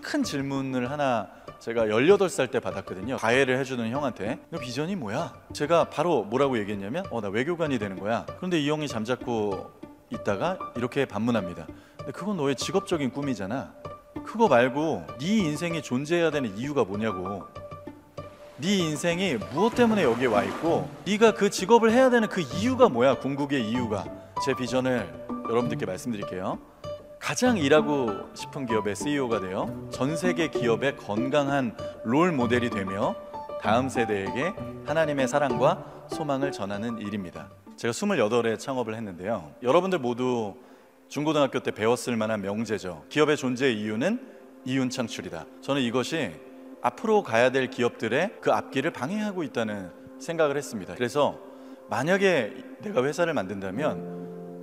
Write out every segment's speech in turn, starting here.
큰 질문을 하나 제가 18살 때 받았거든요. 과외를 해주는 형한테 너 비전이 뭐야? 제가 바로 뭐라고 얘기했냐면 어 나 외교관이 되는 거야. 그런데 이 형이 잠자코 있다가 이렇게 반문합니다. 근데 그건 너의 직업적인 꿈이잖아. 그거 말고 네 인생이 존재해야 되는 이유가 뭐냐고. 네 인생이 무엇 때문에 여기에 와 있고 네가 그 직업을 해야 되는 그 이유가 뭐야? 궁극의 이유가. 제 비전을 여러분들께 말씀드릴게요. 가장 일하고 싶은 기업의 CEO가 되어 전 세계 기업의 건강한 롤 모델이 되며 다음 세대에게 하나님의 사랑과 소망을 전하는 일입니다. 제가 28에 창업을 했는데요. 여러분들 모두 중고등학교 때 배웠을 만한 명제죠. 기업의 존재의 이유는 이윤 창출이다. 저는 이것이 앞으로 가야 될 기업들의 그 앞길을 방해하고 있다는 생각을 했습니다. 그래서 만약에 내가 회사를 만든다면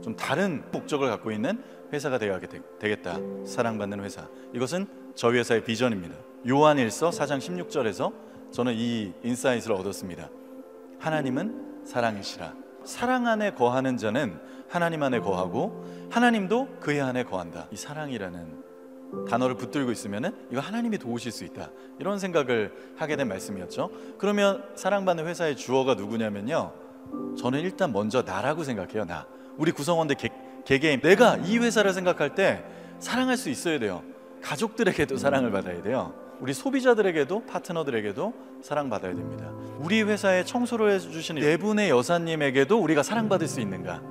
좀 다른 목적을 갖고 있는 회사가 되겠다. 사랑받는 회사. 이것은 저희 회사의 비전입니다. 요한일서 4장 16절에서 저는 이 insight를 얻었습니다. 하나님은 사랑이시라. 사랑 안에 거하는 자는 하나님 안에 거하고 하나님도 그의 안에 거한다. 이 사랑이라는 단어를 붙들고 있으면은 이거 하나님이 도우실 수 있다. 이런 생각을 하게 된 말씀이었죠. 그러면 사랑받는 회사의 주어가 누구냐면요. 저는 일단 먼저 나라고 생각해요. 나. 우리 구성원들 개, 개개인 내가 이 회사를 생각할 때 사랑할 수 있어야 돼요. 가족들에게도 사랑을 받아야 돼요. 우리 소비자들에게도 파트너들에게도 사랑받아야 됩니다. 우리 회사에 청소를 해주시는 네 분의 여사님에게도 우리가 사랑받을 수 있는가?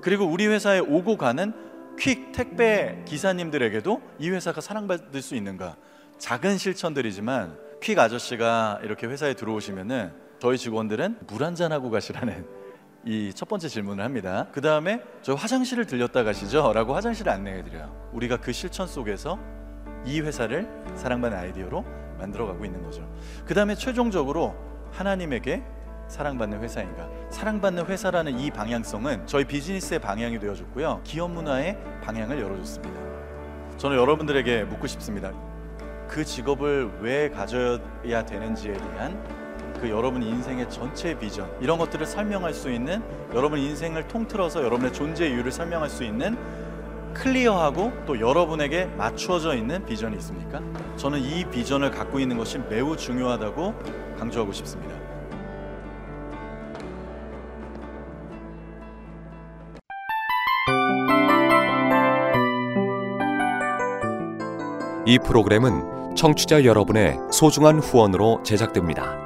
그리고 우리 회사에 오고 가는 퀵 택배 기사님들에게도 이 회사가 사랑받을 수 있는가? 작은 실천들이지만 퀵 아저씨가 이렇게 회사에 들어오시면은 저희 직원들은 물 한잔 하고 가시라는 이 첫 번째 질문을 합니다. 그 다음에 저 화장실을 들렸다 가시죠? 라고 화장실을 안내해 드려요. 우리가 그 실천 속에서 이 회사를 사랑받는 아이디어로 만들어가고 있는 거죠. 그 다음에 최종적으로 하나님에게 사랑받는 회사인가? 사랑받는 회사라는 이 방향성은 저희 비즈니스의 방향이 되어줬고요. 기업 문화의 방향을 열어줬습니다. 저는 여러분들에게 묻고 싶습니다. 그 직업을 왜 가져야 되는지에 대한 그 여러분 인생의 전체 비전 이런 것들을 설명할 수 있는 여러분 인생을 통틀어서 여러분의 존재 이유를 설명할 수 있는 클리어하고 또 여러분에게 맞추어져 있는 비전이 있습니까? 저는 이 비전을 갖고 있는 것이 매우 중요하다고 강조하고 싶습니다. 이 프로그램은 청취자 여러분의 소중한 후원으로 제작됩니다.